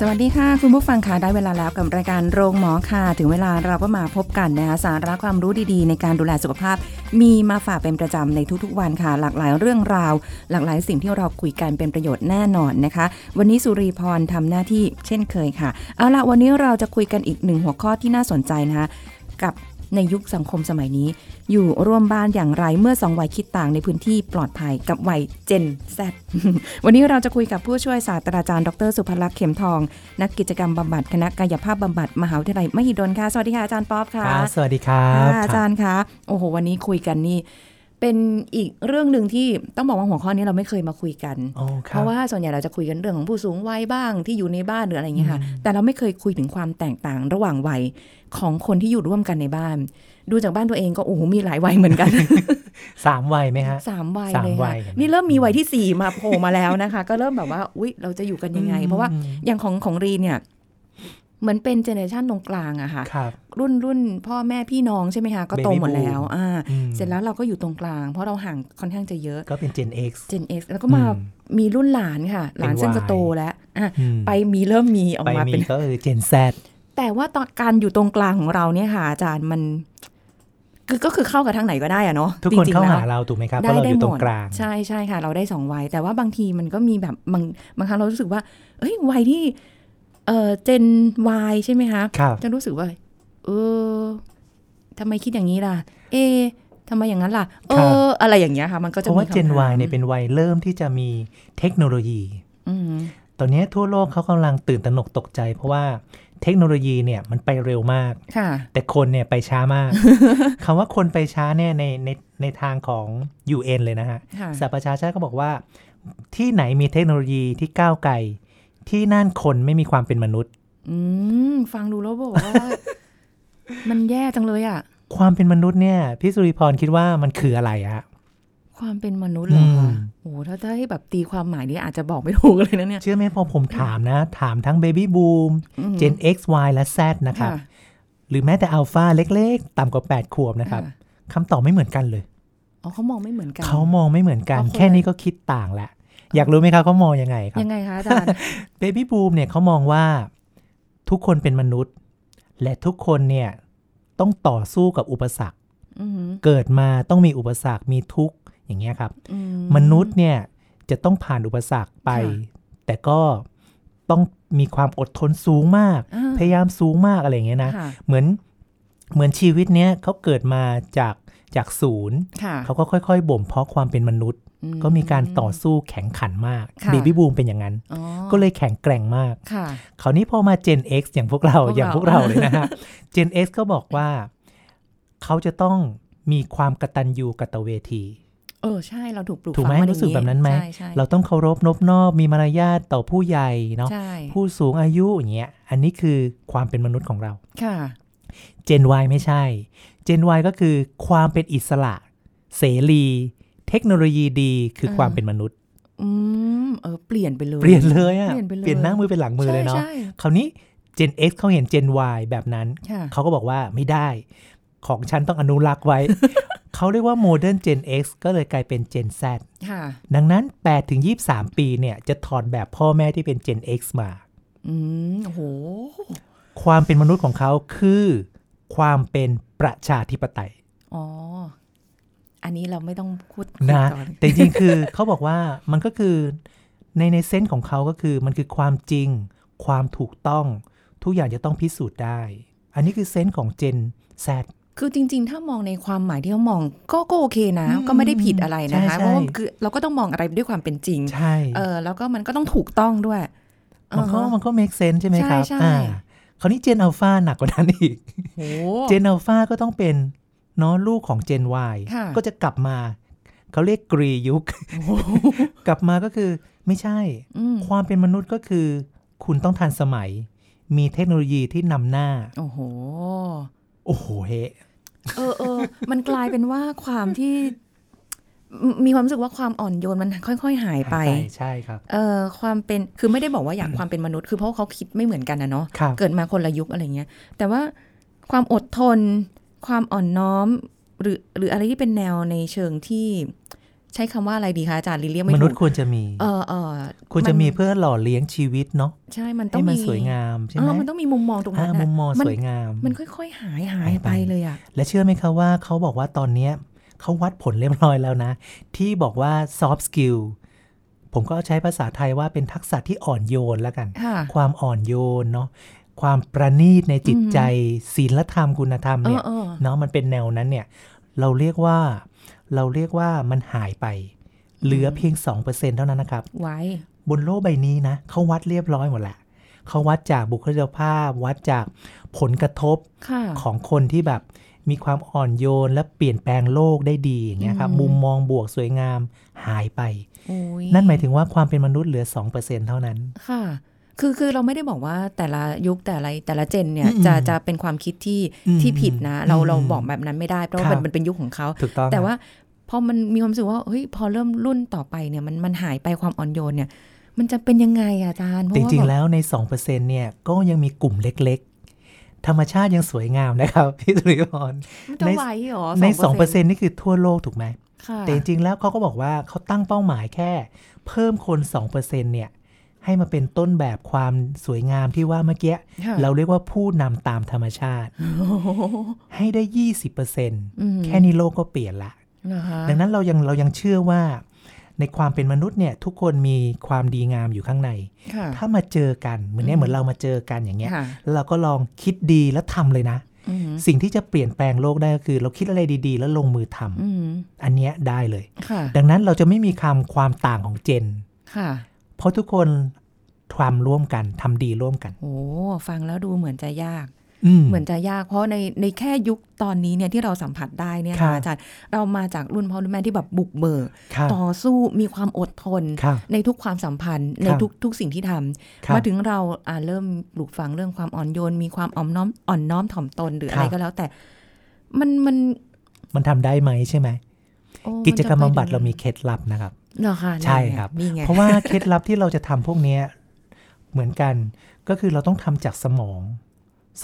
สวัสดีค่ะ คุณผู้ฟังค่ะได้เวลาแล้วกับรายการโรงหมอค่ะ ถึงเวลาเราก็มาพบกันนะคะสาระความรู้ดีๆ ในการดูแลสุขภาพ มีมาฝากเป็นประจำในทุกๆวันค่ะ หลากหลายเรื่องราว หลากหลายสิ่งที่เราคุยกันเป็นประโยชน์แน่นอนนะคะ วันนี้สุรีพรทำหน้าที่เช่นเคยค่ะ เอาละวันนี้เราจะคุยกันอีกหนึ่งหัวข้อที่น่าสนใจนะคะกับ ในยุคสังคมสมัยนี้ อยู่ร่วมบ้านอย่างไรเมื่อสองวัยคิดต่างในพื้นที่ปลอดภัยกับวัยเจน Z วันนี้เราจะคุยกับผู้ช่วยศาสตราจารย์ดรสุภลักษณ์เข็มทอง นักกิจกรรมบำบัดคณะกายภาพบำบัดมหาวิทยาลัยมหิดลค่ะสวัสดีค่ะอาจารย์ป๊อปค่ะครับสวัสดีครับค่ะอาจารย์คะโอ้โหวันนี้คุยกันนี่ เป็นอีกเรื่องหนึ่งที่ต้องบอกว่าหัวข้อนี้เราไม่เคยมาคุยกันโอ้คเพรับราะว่าส่วนใหญ่เราจะคุยกันเรื่องของผู้สูงวัยบ้างที่อยู่ในบ้านหรืออะไรอย่างเงี้ยค่ะ แต่เราไม่เคยคุยถึงความแตกต่างระหว่างวัยของคนที่อยู่ร่วมกันในบ้าน ดูจากบ้านตัวเองก็โอ้โหมีหลายวัยเหมือนกันสามวัยไหมฮะสามวัยสามเลยวัค่ะยเห็นไหมนี่เริ่มมีวัยที่สี่มาโผล่มาแล้วนะคะ ก็เริ่มแบบว่าอุ๊ยเราจะอยู่กันยังไง เพราะว่าอย่างของของรีเนี่ย เหมือนเป็นเจเนอเรชันตรงกลางอะค่ะครับรุ่นรุ่นพ่อแม่พี่น้องใช่ไหมคะ ก็โต Baby หมดแล้ว boom อ่าอืมเสร็จแล้วเราก็อยู่ตรงกลาง เพราะเราห่างค่อนข้างจะเยอะ ก็เป็น Gen X Gen X แล้วก็มาอืมมีรุ่นหลานค่ะ หลานเป็นซึ่งจะ Y โตแล้วอะอืมไปมีเริ่มมีออกไปมามีเป็นก็คือ Gen Z แต่ว่าตอนการอยู่ตรงกลางของเราเนี่ยค่ะ อาจารย์มันคือก็คือเข้ากับทางไหนก็ได้อะเนาะทุกคนจริงๆเข้าแล้วหาเราถูกไหมครับเพราะเราอยู่ตรงกลางใช่ใช่ค่ะ เราได้สองวัยแต่ว่าบางทีมันก็มีแบบบางบางครั้งเรารู้สึกว่าเอ้ยวัยที่ เออเจนวใช่ไหมคะครับจะรู้สึกว่า เออทำไมคิดอย่างนี้ล่ะ เอะทำไมอย่างนั้นล่ะ เออ อะไรอย่างเงี้ยค่ะ มันก็เพจะราะว่ามี Gen คำถาม Y เนี่ยเป็นวัยเริ่มที่จะมีเทคโนโลยีอืมตอนนี้ทั่วโลกเขากำลังตื่นตระหนกตกใจ เพราะว่าเทคโนโลยีเนี่ยมันไปเร็วมากค่ะแต่คนเนี่ยไปช้ามากคำว่าคนไปช้าเนี่ยในในในทางของ UN เลยนะฮะค่ะสหประชาชาติก็บอกว่า ที่ไหนมีเทคโนโลยีที่ก้าวไกล ที่นั่นคนไม่มีความเป็นมนุษย์ อืมฟังดูแล้วบอกว่า มันแย่จังเลยอะความเป็นมนุษย์เนี่ยพี่สุริพรคิดว่ามันคืออะไรอะความเป็นมนุษย์เหรอคะอืมโอ้ถ้าถ้าให้แบบตีความหมายนี้อาจจะบอกไม่ถูกเลยนะเนี่ย เชื่อไหมพอผมถามนะ ถามทั้ง Baby Boom อืม Gen X Y และ Z นะครับค่ะหรือแม้แต่ Alpha เล็กๆ ต่ำกว่า 8 ขวบนะครับค่ะคำตอบไม่เหมือนกันเลย อ๋อเขามองไม่เหมือนกัน เขามองไม่เหมือนกันเพราะคนแค่นี้ก็คิดต่างแล้ว อยากรู้ไหมครับเขามองยังไงครับ ยังไงคะอาจารย์ Baby Boom เนี่ยเขามองว่าทุกคนเป็นมนุษย์ และทุกคนเนี่ยต้องต่อสู้กับอุปสรรคอืมเกิดมาต้องมีอุปสรรคมีทุกข์อย่างเงี้ยครับอืมนุษย์เนี่ยจะต้องผ่านอุปสรรคไปค่ะแต่ก็ต้องมีความอดทนสูงมากอ่าพยายามสูงมากอะไรอย่างเงี้ยนะค่ะเหมือนเหมือนชีวิตเนี้ยเขาเกิดมาจากจากศูนย์ค่ะเขาก็ค่อยๆ บ่มเพาะความเป็นมนุษย์อื ก็มีการต่อสู้แข็งขันมากค่ะเบบี้บูมเป็นอย่างนั้นอ๋อก็เลยแข็งแกร่งมากค่ะคราวนี้พอมา Gen X อย่างพวกเราพวกเราอย่างพวกเราเลยนะฮะ Gen X ก็บอกว่า เขาจะต้องมีความกตัญญูกตเวทีเออใช่เราถูกปลูกถูกไหมฝังารู้สึกแบบนั้นไหมใช่ใช่เราต้องเคารพนบนอบมีมารยาทต่อผู้ใหญ่เนาะใช่ผู้สูงอายุอย่างเงี้ยอันนี้คือความเป็นมนุษย์ของเราค่ะ Gen Y ไม่ใช่ Gen Y ก็คือความเป็นอิสระ เสรี เทคโนโลยีดีคือความเป็นมนุษย์อืมเออเปลี่ยนไปเลยเปลี่ยนเลยอะเปลี่ยนไปเลยเปลี่ยนหน้ามือเป็นหลังมือเลยเนาะใช่คราวนี้ Gen X เขาเห็น Gen Y แบบนั้นใช่ค่ะเขาก็บอกว่าไม่ได้ของฉันต้องอนุรักษ์ไว้ เขาเรียกว่า Modern Gen X ก็เลยกลายเป็น Gen Z ค่ะดังนั้น 8 ถึง 23 ปีเนี่ย จะถอดแบบพ่อแม่ที่เป็น Gen X มาอืมโอ้โหความเป็นมนุษย์ของเขาคือ ความเป็นประชาธิปไตย อ๋อ อันนี้เราไม่ต้องพูดนะต่อเลยแต่จริงๆคือเขาบอกว่ามันก็คือในในเซนส์ของเขาก็คือมันคือความจริง ความถูกต้อง ทุกอย่างจะต้องพิสูจน์ได้ อันนี้คือเซนส์ของ Gen Z คือจริง ๆ ถ้ามองในความหมายที่เขามองก็ก็โอเคนะอืมก็ไม่ได้ผิดอะไรนะคะใช่เพราะว่าใช่คือเราก็ต้องมองอะไรด้วยความเป็นจริงใช่เออแล้วก็มันก็ต้องถูกต้องด้วย มันก็อ่าฮะมันก็ make sense ใช่ไหมครับใช่ใช่อ่าคราวนี้ Gen Alpha หนักกว่านั้นอีกโอ้ Gen Alpha ก็ต้องเป็น เนาะลูกของ Gen Y ค่ะก็จะกลับมาเขาเรียกกรียุค กลับมาก็คือไม่ใช่อืมความเป็นมนุษย์ก็คือ คุณต้องทันสมัย มีเทคโนโลยีที่นำหน้า โอ้โห โอ้โหเฮเออเออมันกลายเป็นว่าความที่มมีความรู้สึกว่าความอ่อนโยนมันค่อย ๆ หายไปหายใช่ครับเออความเป็นคือไม่ได้บอกว่าอยากความเป็นมนุษย์คือเพราะว่าเขาคิดไม่เหมือนกันนะเนาะครับเกิดมาคนละยุคอะไรเงี้ย แต่ว่าความอดทน ความอ่อนน้อม หรือหรืออะไรที่เป็นแนวในเชิงที่ใช้คำว่าอะไรดีคะอาจารย์ลิเลียกไม่มนุถูษย์กควรจะมี เออเออควรจะมีเพื่อหล่อเลี้ยงชีวิตเนาะใช่มันต้อให้งมันมีสวยงามใช่เอไหมอมันต้องมีมุมมองตรงนั้อ่านน่ะมุมมองมันสวยงาม มันค่อย ๆ หายหาหายยไปไปเลยอะและเชื่อไหมคะว่าเขาบอกว่าตอนเนี้ยเขาวัดผลเรียบร้อยแล้วนะ ที่บอกว่า soft skill ผมก็ใช้ภาษาไทยว่าเป็นทักษะที่อ่อนโยนแล้วกันค่ะความอ่อนโยนเนาะ ความประณีตในจิตใจศีลธรรมคุณธรรมเอเนี่อยเออเนาะมันเป็นแนวนั้นเนี่ย เราเรียกว่า เราเรียกว่ามันหายไป เหลือเพียง2%เท่านั้นนะครับไว้บนโลกใบนี้นะเขาวัดเรียบร้อยหมดแหละเขาวัดจากบุคลิกภาพ วัดจากผลกระทบค่ะของคนที่แบบมีความอ่อนโยนและเปลี่ยนแปลงโลกได้ดีอย่างเงี้ยครับอืมมุมมองบวกสวยงามหายไปโอ้ยนั่นหมายถึงว่าความเป็นมนุษย์เหลือ 2%เท่านั้นค่ะ คือคือเราไม่ได้บอกว่าแต่ละยุคแต่ละแต่ละเจนเนี่ยอืมจะจะเป็นความคิดที่อืมที่ผิดนะ เราอืมเราบอกแบบนั้นไม่ได้เพราะว่าครัมันบมันเป็นยุคของเขาถูกต้องแต่ครับว่าพอมันมีความรู้สึกว่าเฮ้ยพอเริ่มรุ่นต่อไปเนี่ยมันมันหายไปความอ่อนโยนเนี่ย มันจะเป็นยังไงอะอาจารย์เพจราะว่าริงบบๆแล้วใน 2%เนี่ยก็ยังมีกลุ่มเล็กๆธรรมชาติยังสวยงามนะครับพี่สุริพรมันจะในไหวเหรอใน2% 2%นี่คือทั่วโลกถูกไหมค่ะแต่จริงๆแล้วเขาก็บอกว่าเขาตั้งเป้าหมายแค่ เพิ่มคน2%เนี่ย ให้มาเป็นต้นแบบความสวยงามที่ว่าเมื่อกี้ค่ะเราเรียกว่าผู้นำตามธรรมชาติโอ้โหให้ได้อืม20%แค่นี้โลกก็เปลี่ยนละเหรอคะดังนั้นเรายังเรายังเชื่อว่า ในความเป็นมนุษย์เนี่ย ทุกคนมีความดีงามอยู่ข้างในค่ะถ้ามาเจอกันเหมือนเนี้อืยมเหมือนเรามาเจอกันอย่างเงี้ยค่ะแล้วเราก็ลองคิดดีแล้วทำเลยนะอืมสิ่งที่จะเปลี่ยนแปลงโลกได้ก็คือ เราคิดอะไรดีๆ แล้วลงมือทำอืมอันเนี้ยได้เลยค่ะดังนั้นเราจะไม่มีคำความต่างของเจนค่ะ เพราะทุกคนทำร่วมกันทำดีร่วมกัน โอ้ฟังแล้วดูเหมือนจะยากอืมเหมือนจะยากเพราะในในแค่ยุคตอนนี้เนี่ยที่เราสัมผัสได้เนี่ยครันะบอาจารย์เรามาจากรุ่นพ่อรุ่นแม่ที่แบบบุกเบิกครับต่อสู้มีความอดทนครับในทุกความสัมพันธ์ในครับทุกทุกสิ่งที่ทำครับมาถึงเราอ่าเริ่มปลูกฝังเรื่องความอ่อนโยน มีความอ่อนน้อมอ่อนน้อมถ่อมตนหรืออะไรครับก็แล้วแต่ มันมันมันทำได้ไหมใช่ไหมโอ้กิจกรรมนจะบำบัดไปเรามีเคล็ดลับนะครับเหรอคะใช่ครับนี่ไงเพราะว่าเคล็ดลับที่เราจะทำพวกเนี้ยเหมือนกันก็คือเราต้องทำจากสมอง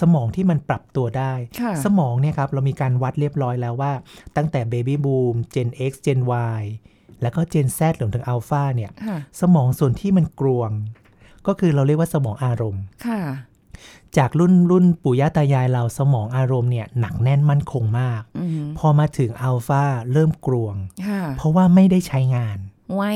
สมองที่มันปรับตัวได้ค่ะสมองเนี่ยครับ เรามีการวัดเรียบร้อยแล้วว่า ตั้งแต่ Baby Boom Gen X Gen Y แล้วก็ Gen Z รวมถึง Alpha เนี่ยค่ะสมองส่วนที่มันกรวง ก็คือเราเรียกว่าสมองอารมณ์ค่ะจากรุ่นรุ่นปู่ย่าตายายเราสมองอารมณ์เนี่ยหนักแน่นมั่นคงมากอืมพอมาถึงอัลฟาเริ่มกรวงค่ะเพราะว่าไม่ได้ใช้งาน ไว้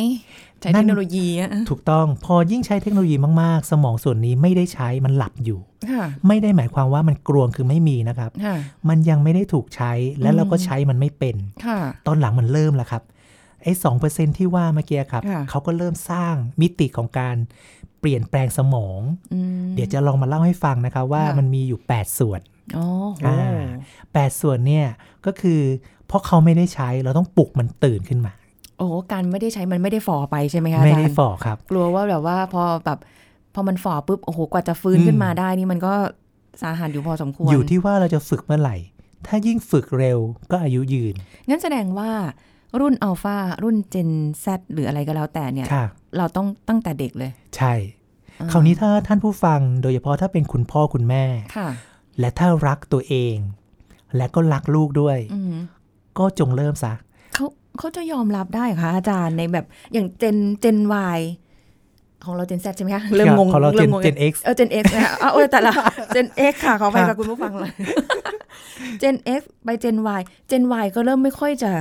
ใช้นั่เทนคโนโลยีอะถูกต้องพอยิ่งใช้เทคโนโลยีมากๆ สมองส่วนนี้ไม่ได้ใช้มันหลับอยู่ค่ะไม่ได้หมายความว่ามันกรวงคือไม่มีนะครับค่ะมันยังไม่ได้ถูกใช้และอืมเราก็ใช้มันไม่เป็นค่ะตอนหลังมันเริ่มแล้วครับไอ้สองเปอร์เซ็นที่ว่าเมื่อกี้ครับค่ะเขาก็เริ่มสร้างมิติของการเปลี่ยนแปลงสมองอืมเดี๋ยวจะลองมาเล่าให้ฟังนะครับว่าค่ะมันมีอยู่ 8 ส่วนอ๋อโหอ่า8ส่วนเนี่ยก็คือเพราะเขาไม่ได้ใช้เราต้องปลุกมันตื่นขึ้นมา โอ้การไม่ได้ใช้มันไม่ได้ฝ่อไปใช่ไหมคะไม่อาจารได้ย์ฝ่อครับ กลัวว่าแบบว่าพอแบบพอมันฝ่อปุ๊บโอ้โหกว่าจะฟื้นอืมขึ้นมาได้นี่มันก็สาหัสอยู่พอสมควร อยู่ที่ว่าเราจะฝึกเมื่อไหร่ ถ้ายิ่งฝึกเร็วก็อายุยืน งั้นแสดงว่ารุ่นอัลฟารุ่นเจน Z หรืออะไรก็แล้วแต่เนี่ยค่ะเราต้องตั้งแต่เด็กเลย ใช่อ่คราวนี้ถ้าท่านผู้ฟังโดยเฉพาะถ้าเป็นคุณพ่อคุณแม่ค่ะและถ้ารักตัวเอง และก็รักลูกด้วยอืมก็จงเริ่มซะ เขาเขาจะยอมรับได้เหรอคะอาจารย์ในแบบอย่างเจนเจน Y ของเราเจน Z ใช่ไหมคะเริ่มงงของเราเริ่มงง Gen X เออเจน X นะคะเอาเออแต่ละเจน X ค่ะขอไปครักับบคุณผู้ฟังเลยเจน X ไปเจน Y เจน Y ก็เริ่มไม่ค่อยจะ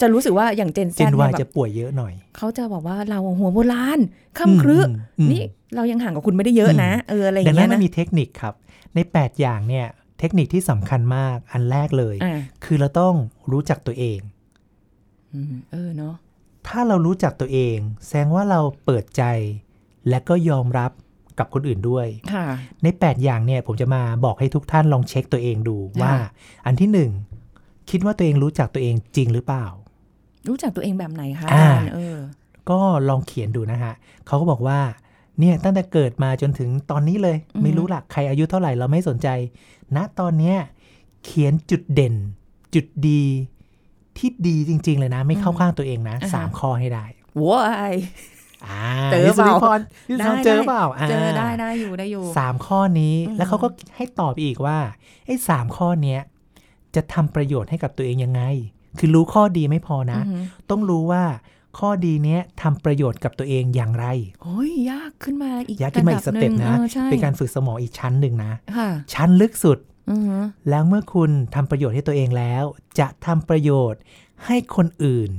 จะรู้สึกว่าอย่างเจน Z เจนเนี่วายยแบจะบป่วยเยอะหน่อย เขาจะบอกว่าเราหัวโบราณคำครึอืมอืมนี่เรายังห่างกับคุณไม่ได้เยอะนะเอออะไรอดัย่างงนั้เงี้นยมันนะมีเทคนิคครับ ใน 8 อย่างเนี่ย เทคนิคที่สำคัญมากอันแรกเลยอ่าคือเราต้องรู้จักตัวเองอืม เออเนาะถ้าเรารู้จักตัวเอง แสดงว่าเราเปิดใจ และก็ยอมรับกับคนอื่นด้วยค่ะใน 8 อย่างเนี่ยผมจะมาบอกให้ทุกท่านลองเช็คตัวเองดูว่า อันที่หนึ่งคิดว่าตัวเองรู้จักตัวเองจริงหรือเปล่า รู้จักตัวเองแบบไหนคะอาอ่าจารย์เออ ก็ลองเขียนดูนะฮะเขาก็บอกว่า เนี่ยตั้งแต่เกิดมาจนถึงตอนนี้เลย ไม่รู้หลักใครอายุเท่าไหร่เราไม่สนใจณตอนเนี้ยเขียนจุดเด่น จุดดี ที่ดีจริง ๆ เลยนะ ไม่เข้าอืมข้างตัวเองนะอ่าฮะสามข้อให้ได้ว้ายอ่าเจอเปล่าพี่สุริพรพี่สุริพรเจอเปล่าเจออ่าได้ได้อยู่ได้อยู่สามข้อนี้อืมแล้วเขาก็ให้ตอบอีกว่าไอ้สามข้อเนี้ยจะทำประโยชน์ให้กับตัวเองยังไง คือรู้ข้อดีไม่พอนะอือหือต้องรู้ว่าข้อดีเนี้ยทำประโยชน์กับตัวเองอย่างไรโอ้ยยากขึ้นมาอีกยากขึ้นมาอีกสระดับเต็ปหงนะออใช่เป็นการฝึกสมองอีกชั้นหนึ่งนะค่ะชั้นลึกสุดอือหือ แล้วเมื่อคุณทำประโยชน์ให้ตัวเองแล้ว จะทำประโยชน์ให้คนอื่น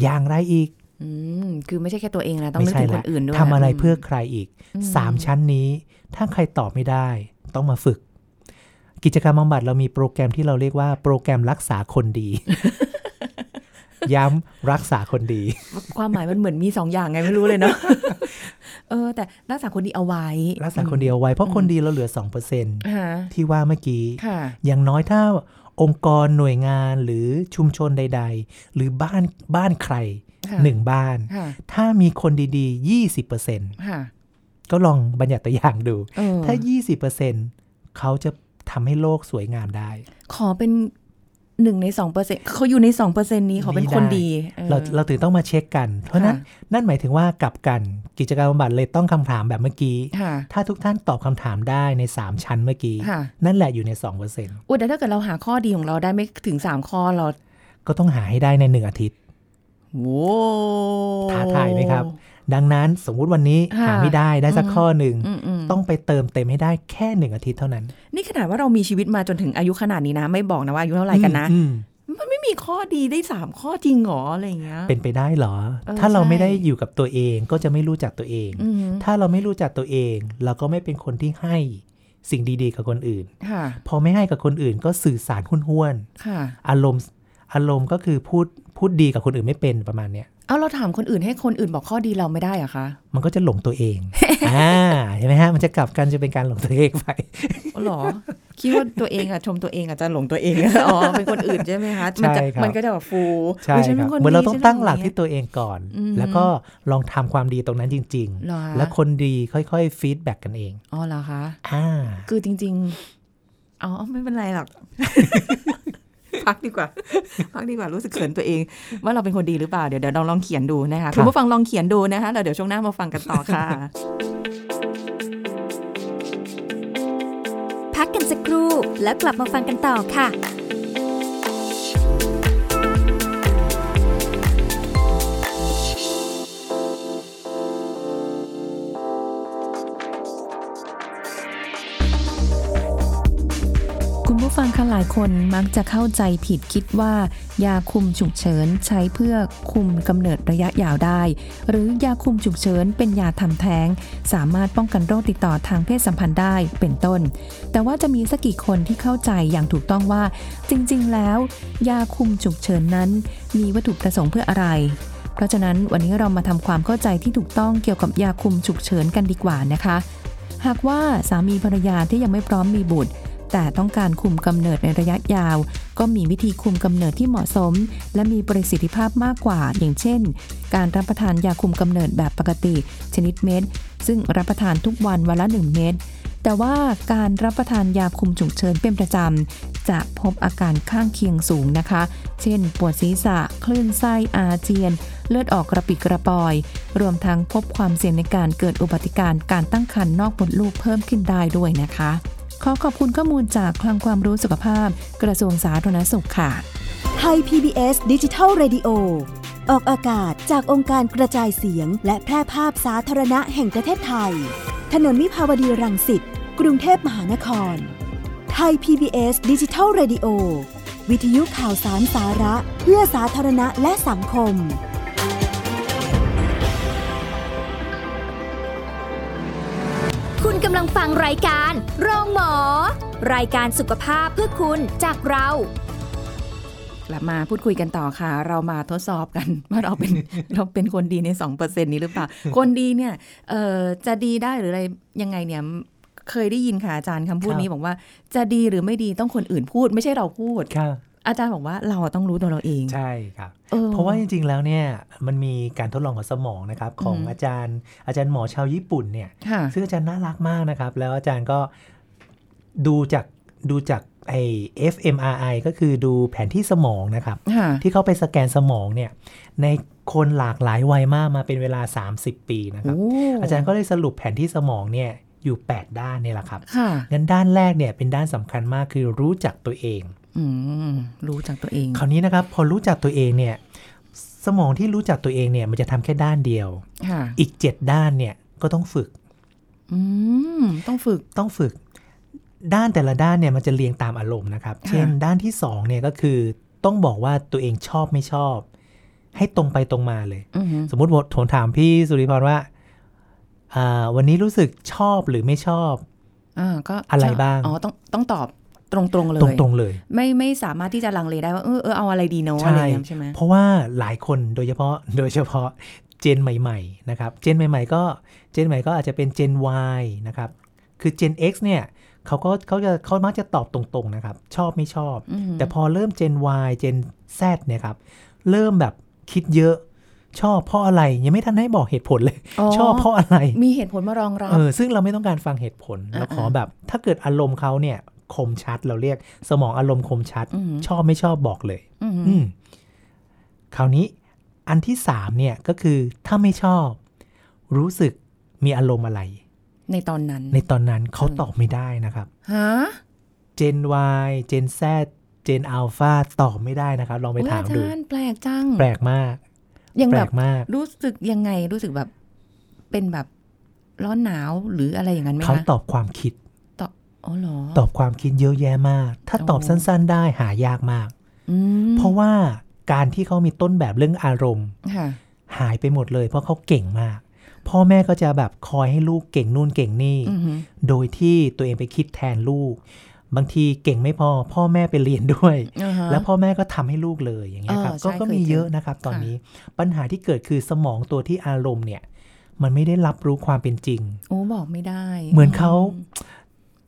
อย่างไรอีกอืมคือไม่ใช่แค่ตัวเองนะต้องไม่นึกใช่ถึงคละนอื่นด้วยทำอะไรมเพื่อใครอีกอืมสามชั้นนี้ ถ้าใครตอบไม่ได้ ต้องมาฝึก กิจกรรมบำบัดเรามีโปรแกรมที่เราเรียกว่าโปรแกรมรักษาคนดี ย้ำรักษาคนดี ความหมายมันเหมือนมีสองอย่างไงไม่รู้เลยเนาะเออ แต่รักษาคนดีเอาไว้ รักษาคนเดียวไว้เพราะคนดีเราเหลือ2%ค่ะที่ว่าเมื่อกี้ค่ะอย่างน้อยถ้าองค์กรหน่วยงานหรือชุมชนใด ๆ หรือบ้านบ้านใครค่ะหนึ่งบ้านค่ะถ้ามีคนดีๆ20%ค่ะก็ลองบัญญัติตัวอย่างดูเออถ้า20%เขาจะทำให้โลกสวยงามได้ ขอเป็น หนึ่งในสองเปอร์เซ็นเขาอยู่ในสองเปอร์เซ็นนี้ขอเป็นคนดีออเราเราถึงต้องมาเช็คกัน เพราะฉะนั้นค่ะนั่นหมายถึงว่ากลับกันกิจกรรมบำบัดเลยต้องคำถามแบบเมื่อกี้ค่ะถ้าทุกท่านตอบคำถามได้ใน 3 ชั้นเมื่อกี้ค่ะนั่นแหละอยู่ใน2%อุ้ยแต่ถ้าเกิดเราหาข้อดีของเราได้ไม่ถึงสามข้อเรา ก็ต้องหาให้ได้ในหนึ่งอาทิตย์โว้ท้าทายไหมครับ ดังนั้นสมมุติวันนี้ค่ะหาไม่ได้ได้สักอืมข้อหนึ่งอืมอืมต้องไปเติมเต็มให้ได้แค่หนึ่งอาทิตย์เท่านั้น นี่ขนาดว่าเรามีชีวิตมาจนถึงอายุขนาดนี้นะ ไม่บอกนะว่าอายุเท่าไหร่กันนะอืมมันไม่มีข้อดีได้สามข้อจริงเหรออะไรอย่างเงี้ย เป็นไปได้เหรอเออถ้าเราใช่ไม่ได้อยู่กับตัวเองก็จะไม่รู้จักตัวเองอืมถ้าเราไม่รู้จักตัวเอง เราก็ไม่เป็นคนที่ให้สิ่งดีๆ กับคนอื่นค่ะพอไม่ให้กับคนอื่นก็สื่อสารห้วนค่ะๆอารมณ์อารมณ์ก็คือพูดพูดดีกับคนอื่นไม่เป็นประมาณเนี้ย เอาเราถามคนอื่นให้คนอื่นบอกข้อดีเราไม่ได้เหรอะคะ มันก็จะหลงตัวเอง อ่าเห็นไหมฮะ มันจะกลับกันจะเป็นการหลงตัวเองไปอ๋อเหรอ คิดว่าตัวเองอะชมตัวเองอะจะหลงตัวเอง อ๋อ เป็นคนอื่นใช่ไหมคะ มัจะใช่ครับมันก็จะแบบฟูใช่อุ๊ยฉันคป็รับนคนเหมือนเราดีต้องฉันตั้งหลักย่าที่ตัวเองก่อนอืมแล้วก็ลองทำความดีตรงนั้นจริงเหรอๆแล้วคนดีค่อยๆฟีดแบ็กกันเอง อ๋อเหรอคะ อ่า คือจริง ๆ อ๋อ ไม่เป็นไรหรอก พักดีกว่า พักดีกว่ารู้สึกเขินตัวเอง ว่าเราเป็นคนดีหรือเปล่า เดี๋ยวเดี๋ยวลองลองเขียนดูนะคะครับคุณผู้ฟังลองเขียนดูนะคะแล้วเดี๋ยวช่วงหน้ามาฟังกันต่อค่ะ พักกันสักครู่แล้วกลับมาฟังกันต่อค่ะคุณผู้ฟังคะ หลายคนมักจะเข้าใจผิดคิดว่า ยาคุมฉุกเฉินใช้เพื่อคุมกำเนิดระยะยาวได้ หรือยาคุมฉุกเฉินเป็นยาทำแท้ง สามารถป้องกันโรคติดต่อทางเพศสัมพันธ์ได้เป็นต้น แต่ว่าจะมีสักกี่คนที่เข้าใจอย่างถูกต้องว่า จริง ๆ แล้ว ยาคุมฉุกเฉินนั้น มีวัตถุประสงค์เพื่ออะไรเพราะฉะนั้นวันนี้เรามาทำความเข้าใจที่ถูกต้องเกี่ยวกับยาคุมฉุกเฉินกันดีกว่านะคะ หากว่าสามีภรรยาที่ยังไม่พร้อมมีบุตร แต่ต้องการคุมกำเนิดในระยะยาว ก็มีวิธีคุมกำเนิดที่เหมาะสม และมีประสิทธิภาพมากกว่า อย่างเช่น การรับประทานยาคุมกำเนิดแบบปกติ ชนิดเม็ด ซึ่งรับประทานทุกวันวันละ 1 เม็ดแต่ว่าการรับประทานยาคุมฉุกเฉินเป็นประจำ จะพบอาการข้างเคียงสูงนะคะ เช่น ปวดศีรษะ คลื่นไส้อาเจียน เลือดออกกระปิดกระปอย รวมทั้งพบความเสี่ยงในการเกิดอุบัติการการตั้งครรภ์นอกมดลูกเพิ่มขึ้นได้ด้วยนะคะ ขอขอบคุณข้อมูลจากคลังความรู้สุขภาพ กระทรวงสาธารณสุขค่ะ ไทย PBS ดิจิทัล Radio ออกอากาศจากองค์การกระจายเสียง และแพร่ภาพสาธารณะแห่งประเทศไทย ถนนมิภาวดีรังสิต กรุงเทพมหานคร ไทย PBS ดิจิทัล Radio วิทยุข่าวสารสาระ เพื่อสาธารณะและสังคมำลังฟังรายการโรงหมอ รายการสุขภาพเพื่อคุณจากเรา กลับมาพูดคุยกันต่อค่ะ เรามาทดสอบกัน ว่าเราเป็น เราเป็นคนดีในสองเปอร์เซ็นนี้หรือเปล่า คนดีเนี่ยเอ่อจะดีได้หรืออะไรยังไงเนี่ยเคยได้ยินค่ะอาจารย์คำพูดครับนี้บอกว่าจะดีหรือไม่ดีต้องคนอื่นพูด ไม่ใช่เราพูดครับ อาจารย์บอกว่าเราต้องรู้ตัวเราเอง ใช่ครับออเพราะว่าจริงๆแล้วเนี่ยมันมีการทดลองของสมองนะครับของอืมอาจารย์ อาจารย์หมอชาวญี่ปุ่นเนี่ยค่ะซึ่งอาจารย์น่ารักมากนะครับ แล้วอาจารย์ก็ดูจากดูจากไอ fMRI ก็คือดูแผนที่สมองนะครับค่ะที่เขาไปสแกนสมองเนี่ยในคนหลากหลายวัยมากมาเป็นเวลา 30 ปีนะครับโอ้อาจารย์ก็เลยสรุปแผนที่สมองเนี่ยอยู่ 8 ด้านเนี่ยแหละครับค่ะงั้นด้านแรกเนี่ยเป็นด้านสำคัญมากคือรู้จักตัวเองอืม รู้จักตัวเอง คราวนี้นะครับ พอรู้จักตัวเองเนี่ย สมองที่รู้จักตัวเองเนี่ย มันจะทำแค่ด้านเดียวค่ะอีก7ด้านเนี่ยก็ต้องฝึกอืมต้องฝึกต้องฝึก ด้านแต่ละด้านเนี่ยมันจะเรียงตามอารมณ์นะครับค่ะเช่น ด้านที่2เนี่ยก็คือต้องบอกว่าตัวเองชอบไม่ชอบ ให้ตรงไปตรงมาเลยอือหือสมมุติว่าผมถามพี่สุริพรว่าอ่าวันนี้รู้สึกชอบหรือไม่ชอบอ่าก็อะไรบ้าง อ๋อ ต้องต้องตอบ ตรงๆเลย ตรงๆเลย ไม่ไม่สามารถที่จะลังเลได้ว่าเออเออเอาอะไรดีเนาะอะไรอย่างเงี้ยใช่ไหมเพราะว่าหลายคนโดยเฉพาะโดยเฉพาะเจนใหม่ๆนะครับเจนใหม่ๆก็เจนใหม่ก็อาจจะเป็นเจน Y นะครับคือเจน X เนี่ยเขาก็เขาจะเขามักจะตอบตรงๆนะครับ ชอบไม่ชอบอือหือแต่พอเริ่มเจน Y เจน Z เนี่ยครับ เริ่มแบบคิดเยอะชอบเพราะอะไรยังไม่ทันให้บอกเหตุผลเลยชอบเพราะอะไร มีเหตุผลมารองรับเออซึ่งเราไม่ต้องการฟังเหตุผลอ่าเราขอแบบ ถ้าเกิดอารมณ์เขาเนี่ย คมชัด เราเรียกสมองอารมณ์คมชัดอือหือชอบไม่ชอบบอกเลยอือหืออืมคราวนี้อันที่สามเนี่ยก็คือถ้าไม่ชอบ รู้สึกมีอารมณ์อะไร ในตอนนั้น ในตอนนั้นเขาอืมตอบไม่ได้นะครับฮะเจน Y เจน Z เจนอัลฟาตอบไม่ได้นะครับ ลองไปอุ๊ยถามอาดูจารย์แปลกจัง แปลกมากยังแปลแบบกมาก รู้สึกยังไงรู้สึกแบบเป็นแบบร้อนหนาวหรืออะไรอย่างนั้นไหมเขาคะตอบความคิด ตอบอ๋อเหรอตอบความคิดเยอะแยะมาก ถ้าตอบอ๋อสั้น ๆ ได้หายากมากอืมเพราะว่าการที่เขามีต้นแบบเรื่องอารมณ์ค่ะหายไปหมดเลย เพราะเขาเก่งมาก พ่อแม่ก็จะแบบคอยให้ลูกเก่งนู่นเก่งนี่อือหือโดยที่ตัวเองไปคิดแทนลูก บางทีเก่งไม่พอ พ่อแม่ไปเรียนด้วยอ่าฮะแล้วพ่อแม่ก็ทำให้ลูกเลยอย่างเงี้ยครับเออใช่ก็ก็มีเคยเจอเยอะนะครับ ตอนค่ะนี้ปัญหาที่เกิดคือสมองตัวที่อารมณ์เนี่ย มันไม่ได้รับรู้ความเป็นจริง โอ้บอกไม่ได้ เหมือนเขา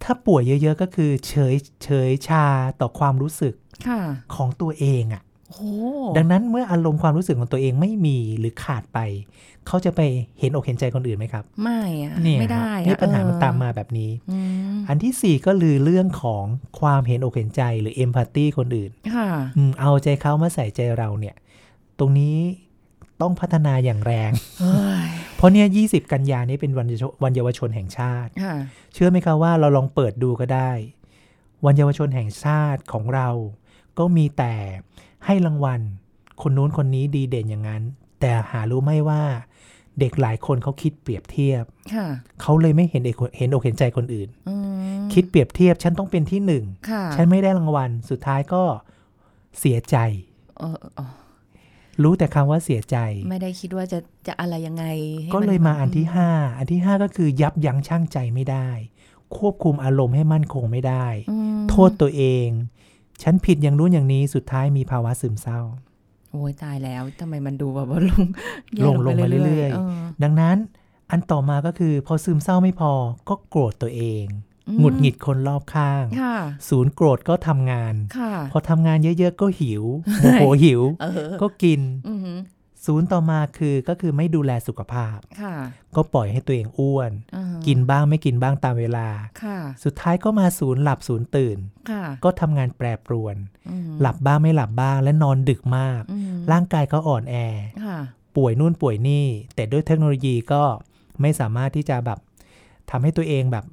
ถ้าป่วยเยอะๆ ก็คือเฉยเฉยชาต่อความรู้สึกค่ะของตัวเองอะ่ะโอ้ดังนั้นเมื่ออารมณ์ความรู้สึกของตัวเองไม่มีหรือขาดไป เขาจะไปเห็นอกเห็นใจคนอื่นไหมครับ ไม่อะเนี่ยไม่ได้ฮะอะนี่ปัญหามันเออตามมาแบบนี้อืมอันที่สี่ก็คือเรื่องของความเห็นอกเห็นใจหรือเอมพัตตีคนอื่นค่ะอืมเอาใจเขามาใส่ใจเราเนี่ย ตรงนี้ ต้องพัฒนาอย่างแรงเฮ้ยเพราะเนี่ยยีกันยานี้เป็นวันเยาววันเยาวชนแห่งชาติค่ะเชื่อไหมคะว่าเราลองเปิดดูก็ได้ วันเยาวชนแห่งชาติของเรา ก็มีแต่ให้รางวัล คนนู้นคนนี้ดีเด่นอย่างนั้น แต่หารู้ไหมว่าเด็กหลายคนเขาคิดเปรียบเทียบค่ะเขาเลยไม่เห็นเอกเห็นอกเห็นใจคนอื่นอืมคิดเปรียบเทียบ ฉันต้องเป็นที่หนึ่งค่ะฉันไม่ได้รางวัล สุดท้ายก็เสียใจเออเออ รู้แต่คำว่าเสียใจ ไม่ได้คิดว่าจะจะอะไรยังไงให้ก็เลยมาอันที่ห้าอันที่ห้าก็คือยับยั้งชั่งใจไม่ได้ ควบคุมอารมณ์ให้มั่นคงไม่ได้อืมโทษตัวเอง ฉันผิดอย่างนู้นอย่างนี้สุดท้ายมีภาวะซึมเศร้า โอ้ยตายแล้วทำไมมันดูแบบว่าลงแย่ลงลงมาเรื่อยๆๆเออดังนั้นอันต่อมาก็คือ พอซึมเศร้าไม่พอก็โกรธตัวเองอืม หงุดหงิดคนรอบข้างค่ะศูนย์โกรธก็ทำงานค่ะพอทำงานเยอะๆ ก็หิวโมโหหิวเออก็กินอือหือศูนย์ต่อมาคือก็คือไม่ดูแลสุขภาพค่ะก็ปล่อยให้ตัวเองอ้วนอ่าฮะกินบ้างไม่กินบ้างตามเวลาค่ะสุดท้ายก็มาศูนย์หลับศูนย์ตื่นค่ะก็ทำงานแปรปรวนอืมหลับบ้างไม่หลับบ้างและนอนดึกมากอืมร่างกายก็อ่อนแอค่ะป่วยนู่นป่วยนี่ แต่ด้วยเทคโนโลยีก็ไม่สามารถที่จะแบบทำให้ตัวเองแบบ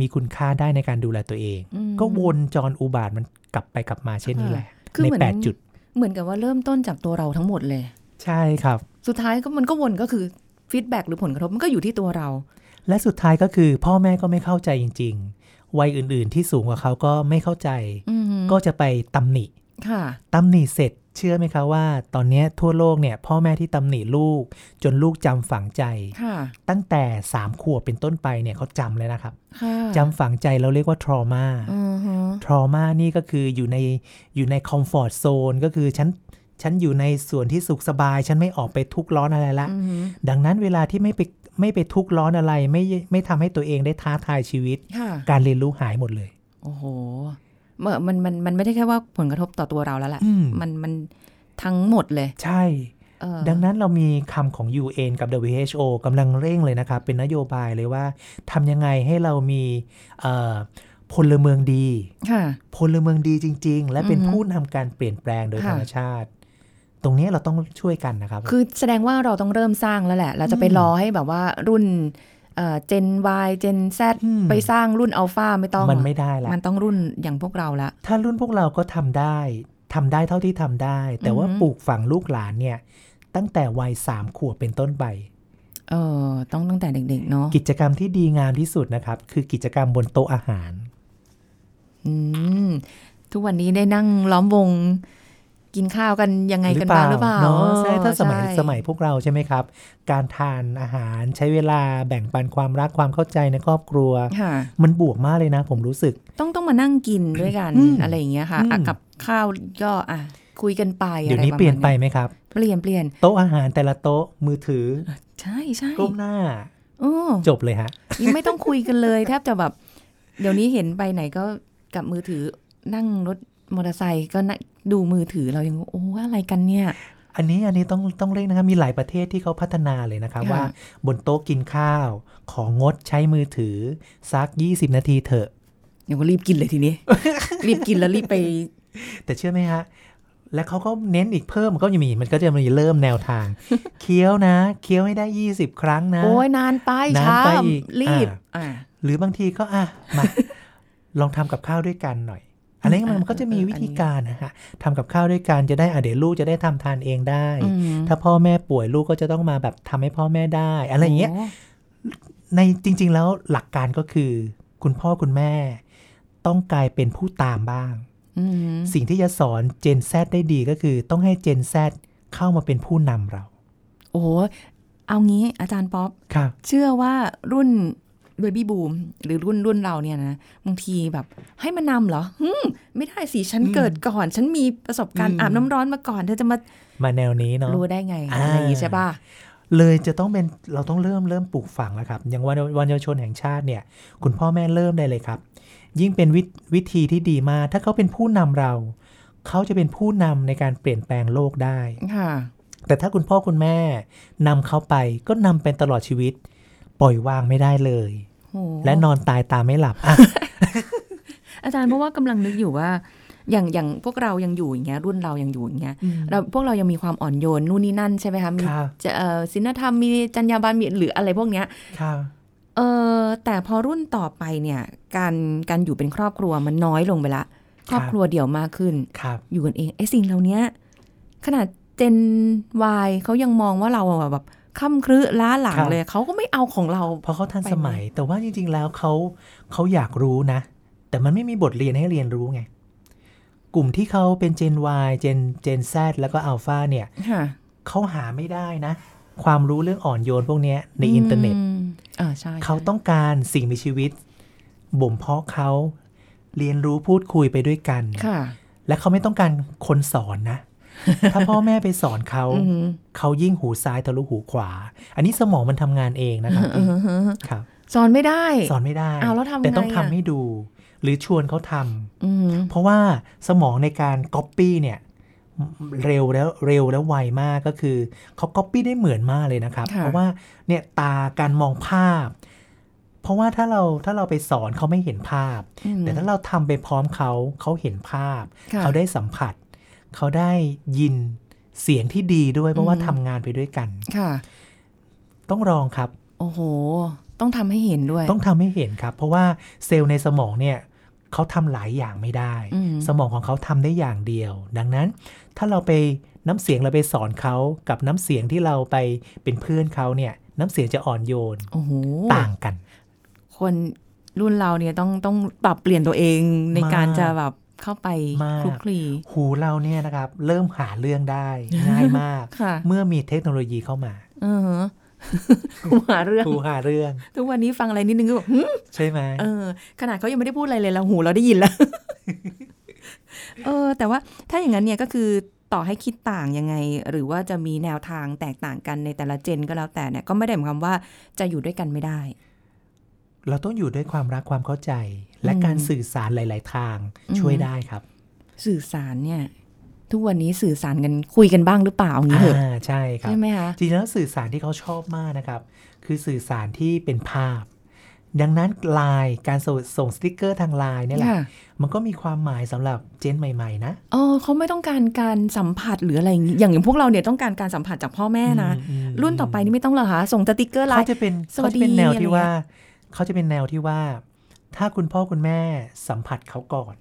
มีคุณค่าได้ในการดูแลตัวเองอืมก็วนจรอุบาทมันกลับไปกลับมาเช่นนี้แหละคือในเหมือนแปดจุด เหมือนกับว่าเริ่มต้นจากตัวเราทั้งหมดเลย ใช่ครับ สุดท้ายก็มันก็วนก็คือฟีดแบ็หรือผลกระทบมันก็อยู่ที่ตัวเรา และสุดท้ายก็คือพ่อแม่ก็ไม่เข้าใจจริง ๆ วัยอื่น ๆ ที่สูงกว่าเขาก็ไม่เข้าใจอืมก็จะไปตำหนิค่ะตำหนิเสร็จ เชื่อไหมคะว่าตอนเนี้ยทั่วโลกเนี่ยพ่อแม่ที่ตำหนิลูก จนลูกจำฝังใจค่ะตั้งแต่ 3 ขวบเป็นต้นไปเนี่ยเขาจำเลยนะครับค่ะจำฝังใจเราเรียกว่า trauma อือฮะ trauma นี่ก็คืออยู่ในอยู่ใน comfort zone ก็คือฉันฉันอยู่ในส่วนที่สุขสบาย ฉันไม่ออกไปทุกข์ร้อนอะไรละอือฮึดังนั้นเวลาที่ไม่ไปไม่ไปทุกข์ร้อนอะไร ไม่ไม่ทำให้ตัวเองได้ท้าทายชีวิตค่ะการเรียนรู้หายหมดเลย โอ้โหเมื่อมันมันมันไม่ได้แค่ว่าผลกระทบต่อตัวเราแล้วแหละอืมมันมันทั้งหมดเลย ใช่เออดังนั้นเรามีคำของ UN กับ WHO กำลังเร่งเลยนะครับ เป็นนโยบายเลยว่าทำยังไงให้เรามีเอ่อผพลเมืองดีค่ะพลเมืองดีจริง ๆ และเป็นอือฮึผู้นำการเปลี่ยนแปลงโดยค่ะธรรมชาติ ตรงนี้เราต้องช่วยกันนะครับ คือแสดงว่าเราต้องเริ่มสร้างแล้วแหละ เราจะไปอืมรอให้แบบว่ารุ่น เอ่อ Gen Y Gen Z อืมไปสร้างรุ่นอัลฟาไม่ต้อง มันไม่ได้ละมันต้องรุ่นอย่างพวกเราละ ถ้ารุ่นพวกเราก็ทำได้ทำได้เท่าที่ทำได้ แต่ว่าอือฮึปลูกฝังลูกหลานเนี่ย ตั้งแต่วัยสามขวบเป็นต้นไปเออต้องตั้งแต่เด็กๆเนาะกิจกรรมที่ดีงามที่สุดนะครับ คือกิจกรรมบนโต๊ะอาหาร อืมทุกวันนี้ได้นั่งล้อมวง กินข้าวกันยังไงกันบ้างหรือเปล่าเนาะเออใช่ถ้าสมัยใช่สมัยพวกเราใช่ไหมครับ การทานอาหารใช้เวลาแบ่งปันความรักความเข้าใจในครอบครัวค่ะมันบวกมากเลยนะ ผมรู้สึก ต้องต้องมานั่งกินด้วยกันอืมอะไรอย่างเงี้ยค่ะอืมอะกับข้าวก็อะคุยกันไปเดี๋ยวอะไรนี้ระมาณเปลี่ยนไปไหมครับ เปลี่ยนเปลี่ยนโต๊ะอาหารแต่ละโต๊ะมือถือ ใช่ใช่ก้มหน้าโอ้จบเลยฮะยังไม่ต้องคุยกันเลยแทบจะแบบ เดี๋ยวนี้เห็นไปไหนก็กับมือถือนั่งรถมอเตอร์ไซค์ก็นั่ง ดูมือถือเรายังโอ้อะไรกันเนี่ยอันนี้อันนี้ต้องต้องเร่งนะครับมีหลายประเทศที่เขาพัฒนาเลยนะครับค่ะว่าบนโต๊ะกินข้าว ของงดใช้มือถือสัก 20 นาทีเถอะเดี๋ยวก็รีบกินเลยทีนี้ รีบกินแล้วรีบไป แต่เชื่อไหมฮะ และเขาก็เน้นอีกเพิ่มก็ยังมีมันก็จะมีเริ่มแนวทาง เคี้ยวนะ เคี้ยวให้ได้ 20 ครั้งนะ โอ้ยนานไปนานช้าไปอีกรีบอ่าอ่าหรือบางทีก็อะมาลองทำกับข้าวด้วยกันหน่อย อะไรเงี้ยมันอ่ามันก็จะมีเออวิธีอันนี้การนะฮะทำกับข้าวด้วยกันจะได้อะเดี๋ยวลูกจะได้ทำทานเองได้อืมถ้าพ่อแม่ป่วยลูกก็จะต้องมาแบบทำให้พ่อแม่ได้ อะไรอย่างเงี้ยโในจริง ๆ แล้วหลักการก็คือ คุณพ่อคุณแม่ ต้องกลายเป็นผู้ตามบ้างอืมสิ่งที่จะสอนเจน Z ได้ดีก็คือ ต้องให้เจน Z เข้ามาเป็นผู้นำเรา โอ้โหเอางี้อาจารย์ป๊อปครับเชื่อว่ารุ่น เบบี้บูมหรือรุ่นรุ่นเราเนี่ยนะบางทีแบบ ให้มานำเหรอหึมไม่ได้สิฉันอืมเกิดก่อน ฉันมีประสบการอืณ์มอาบน้ำร้อนมาก่อนเธอจะมามาแนวนี้เนาะรู้ได้ไงอ่าอะไรอย่างงี้ใช่ป่ะเลยจะต้องเป็นเราต้องเริ่มเริ่มปลูกฝังแล้วครับ อย่างวันวันเยาวชนแห่งชาติเนี่ย คุณพ่อแม่เริ่มได้เลยครับ ยิ่งเป็นวิวิธีที่ดีมากถ้าเขาเป็นผู้นำเรา เขาจะเป็นผู้นำในการเปลี่ยนแปลงโลกได้ค่ะแต่ถ้าคุณพ่อคุณแม่นำเขาไปก็นำเป็นตลอดชีวิต ปล่อยวางไม่ได้เลยโอ้และนอนตายตามไม่หลับอะอาจารย์เพราะว่ากำลังนึกอยู่ว่า อย่างอย่างพวกเรายังอยู่อย่างเงี้ยรุ่นเรายังอยู่อย่างเงี้ยเราพวกเรายังมีความอ่อนโยนนู่นนี่นั่นใช่ไหมคะมีครับจะเอ่อศีลธรรมมีจรรยาบรรณมีหรืออะไรพวกเนี้ยครับเออแต่พอรุ่นต่อไปเนี่ย การการอยู่เป็นครอบครัวมันน้อยลงไปละ ครอบครัวเดี่ยวมากขึ้นครับอยู่กันเองไอ้สิ่งเหล่านี้ขนาดเจนวายเขายังมองว่าเราอะแบบ ค่ำครึล้าหลังครับเลย เขาก็ไม่เอาของเรา เพราะเขาทันไปสมัย แต่ว่าจริง ๆ แล้วเขาเขาอยากรู้นะ แต่มันไม่มีบทเรียนให้เรียนรู้ไง กลุ่มที่เขาเป็น Gen Y Gen Gen Z แล้วก็ Alpha เนี่ยค่ะเขาหาไม่ได้นะ ความรู้เรื่องอ่อนโยนพวกเนี้ยในอินเทอร์เน็ตมเออใช่เขาต้องการสิ่งมีชีวิต บ่มเพาะเขาเรียนรู้พูดคุยไปด้วยกันค่ะและเขาไม่ต้องการคนสอนนะ ถ้าพ่อแม่ไปสอนเขาอืมเขายิ่งหูซ้ายทะลุหูขวา อันนี้สมองมันทำงานเองนะครับเออเออครับ สอนไม่ได้ สอนไม่ได้อ้าวแล้วทำแต่ต้องไงทำอะให้ดู หรือชวนเขาทำอืมเพราะว่าสมองในการก๊อปปี้เนี่ย เร็วแล้วเร็วแล้วไวมากก็คือเขาก๊อปปี้ได้เหมือนมากเลยนะครับค่ะเพราะว่าเนี่ยตาการมองภาพเพราะว่าถ้าเราถ้าเราไปสอนเขาไม่เห็นภาพอืมแต่ถ้าเราทำไปพร้อมเขาเขาเห็นภาพค่ะเขาได้สัมผัส เขาได้ยินเสียงที่ดีด้วยเพราะว่าอืมทำงานไปด้วยกัน ค่ะ ต้องลองครับ โอ้โห ต้องทำให้เห็นด้วย ต้องทำให้เห็นครับ เพราะว่าเซลล์ในสมองเนี่ยเขาทำหลายอย่างไม่ได้อืมสมองของเขาทำได้อย่างเดียว ดังนั้น ถ้าเราไปน้ำเสียงเราไปสอนเขากับน้ำเสียงที่เราไปเป็นเพื่อนเขาเนี่ย น้ำเสียงจะอ่อนโยนโอ้โหต่างกัน คนรุ่นเราเนี่ยต้องต้องปรับเปลี่ยนตัวเองในการมากจะแบบ เข้าไปมากคลุกคลีหูเราเนี่ยนะครับ เริ่มหาเรื่องได้ง่ายมากค่ะเมื่อมีเทคโนโลยีเข้ามาเออหูหาเรื่องหูหาเรื่อง ทุกวันนี้ฟังอะไรนิดนึงก็แบบหึใช่ไหมเออขนาดเขายังไม่ได้พูดอะไรเลยเราหูเราได้ยินแล้ว เออ แต่ว่าถ้าอย่างนั้นเนี่ยก็คือต่อให้คิดต่างยังไง หรือว่าจะมีแนวทางแตกต่างกันในแต่ละเจนก็แล้วแต่เนี่ยก็ไม่ได้หมายความว่าจะอยู่ด้วยกันไม่ได้ เราต้องอยู่ด้วยความรักความเข้าใจ และอืมการสื่อสารหลาย ๆ ทางอืมช่วยได้ครับ สื่อสารเนี่ยทุกวันนี้สื่อสารกันคุยกันบ้างหรือเปล่าอย่างนี้เหรออ่าใช่ครับใช่ไหมคะจริงๆแล้วสื่อสารที่เขาชอบมากนะครับ คือสื่อสารที่เป็นภาพ ดังนั้นไลน์การส่งส่งสติกเกอร์ทางไลน์เนี่ยแหละค่ะมันก็มีความหมายสำหรับเจนใหม่ ๆ นะอ๋อเขาไม่ต้องการการสัมผัสหรืออะไรอย่างงี้อย่างอย่างพวกเราเนี่ยต้องการการสัมผัสจากพ่อแม่นะอืมรุ่นต่อไปนี่ไม่ต้องเหรอคะส่งสติกเกอร์ไลเขาน์จะเป็นสวัเขาสจะดีเป็นแนวที่อะไรเงี้ยว่า เขาจะเป็นแนวที่ว่า ถ้าคุณพ่อคุณแม่สัมผัสเขาก่อน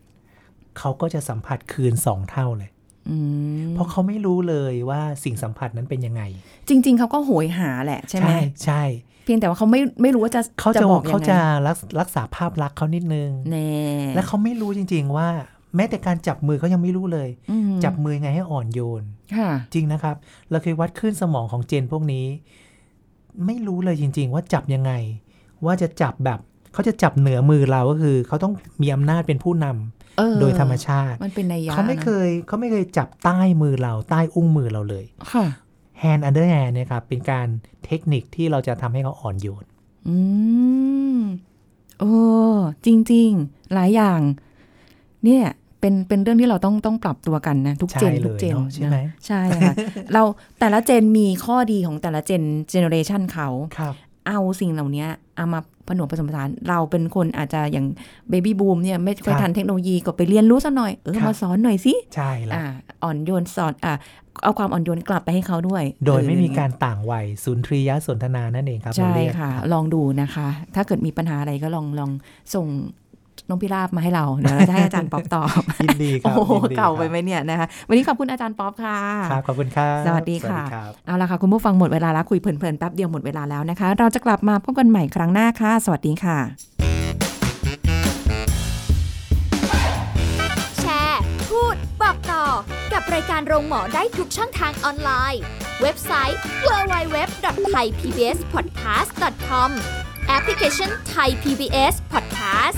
เขาก็จะสัมผัสคืนสองเท่าเลยอืมเพราะเขาไม่รู้เลยว่าสิ่งสัมผัสนั้นเป็นยังไง จริง ๆ เขาก็โหยหาแหละใช่ไหมใช่เพียงแต่ว่าเขาไม่ไม่รู้ว่าจะเขาจะบอกยังไงเขาจะรักรักษาภาพลักษณ์เขานิดนึงแน่และเขาไม่รู้จริง ๆ ว่า แม้แต่การจับมือเขายังไม่รู้เลยอืมจับมือไงให้อ่อนโยนค่ะจริงนะครับ เราเคยวัดคลื่นสมองของเจนพวกนี้ ไม่รู้เลยจริง ๆ ว่าจับยังไง ว่าจะจับแบบเขาจะจับเหนือมือเราก็คือ เขาต้องมีอำนาจเป็นผู้นำเออโดยธรรมชาติมันเป็นนัยยะเขาไม่เคยเขาไม่เคยจับใต้มือเราใต้อุ้งมือเราเลยค่ะ hand under hand เนี่ยครับเป็นการเทคนิคที่เราจะทำให้เขาอ่อนโยนอืมเออจริง ๆ หลายอย่าง เนี่ยเป็นเป็นเรื่องที่เราต้องต้องปรับตัวกันนะ ทุกใช่เจนเลยทุกเจนเนอะใช่ไหมนะใช่ค่ะเราแต่ละ gen มีข้อดีของแต่ละ gen generation เขาครับ เอาสิ่งเหล่านี้เอามาผนวกผสมผสาน เราเป็นคนอาจจะอย่าง baby boom เนี่ยไม่ค่อยครับทันเทคโนโลยีก็ไปเรียนรู้ซะหน่อย เออครับมาสอนหน่อยสิใช่ละอ่าอ่อนโยนสอนอ่าเอาความอ่อนโยนกลับไปให้เขาด้วย โดยไม่เออมีการต่างวัยศูนย์ทรียสนทนานั่นเองครับใช่เราเรียกค่ะรับลองดูนะคะ ถ้าเกิดมีปัญหาอะไรก็ลองลองส่ง น้องพิราบมาให้เราเดี๋ยวเราจะให้อาจารย์ป๊อปตอบยินดีคโอ้โหยินดีเก่าไปครับไหมเนี่ยนะคะวันนี้ขอบคุณอาจารย์ป๊อปค่ะครับขอบคุณครับสวัสดีค่ะรับเอาละค่ะคุณผู้ฟังหมดเวลาแล้วคุยเพลินๆแป๊บเดียวหมดเวลาแล้วนะคะ เราจะกลับมาพบกันใหม่ครั้งหน้าค่ะ สวัสดีค่ะ แชร์ พูด บอกต่อ กับรายการโรงหมอได้ทุกช่องทางออนไลน์ เว็บไซต์ www.thaipbspodcast.com แอปพลิเคชัน Thai PBS Podcast